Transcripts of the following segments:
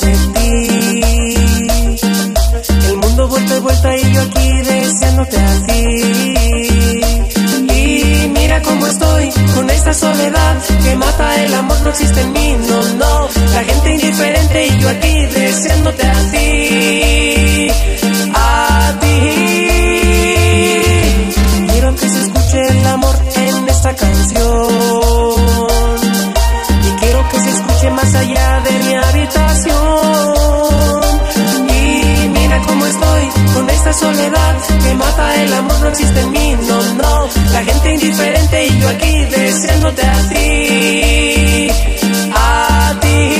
de ti. El mundo vuelta y vuelta y yo aquí deseándote a ti. Y mira cómo estoy con esta soledad que mata el amor, no existe en mí, no, no. La gente indiferente y yo aquí deseándote a. de mi habitación. Y mira cómo estoy con esta soledad que mata el amor, no existe en mí, no, no. La gente indiferente y yo aquí deseándote a ti. A ti.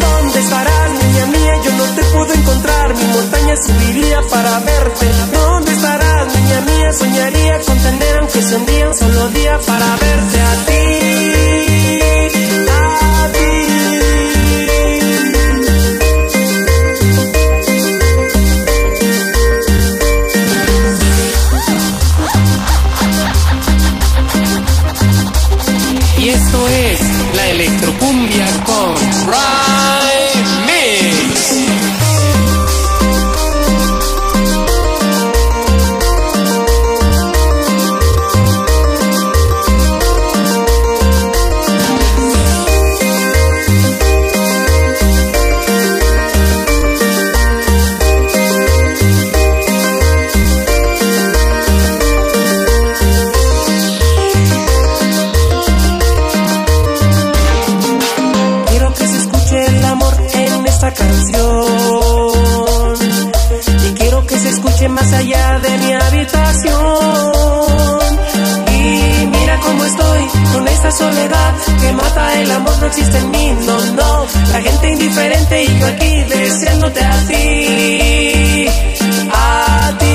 ¿Dónde estarás, niña mía? Yo no te puedo encontrar. Mi montaña subiría para verte. ¿Dónde estarás, niña mía? Soñaría con tener, aunque sea un día, electrocumbia con Rhyme que más allá de mi habitación. Y mira cómo estoy con esta soledad que mata el amor, no existe en mí, no, no. La gente indiferente y yo aquí deseándote a ti. A ti.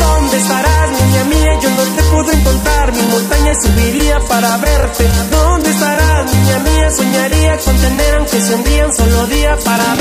¿Dónde estarás, niña mía? Yo no te puedo encontrar. Mi montaña subiría para verte. ¿Dónde estarás, niña mía? Soñaría con tener, aunque sea un día, un solo día para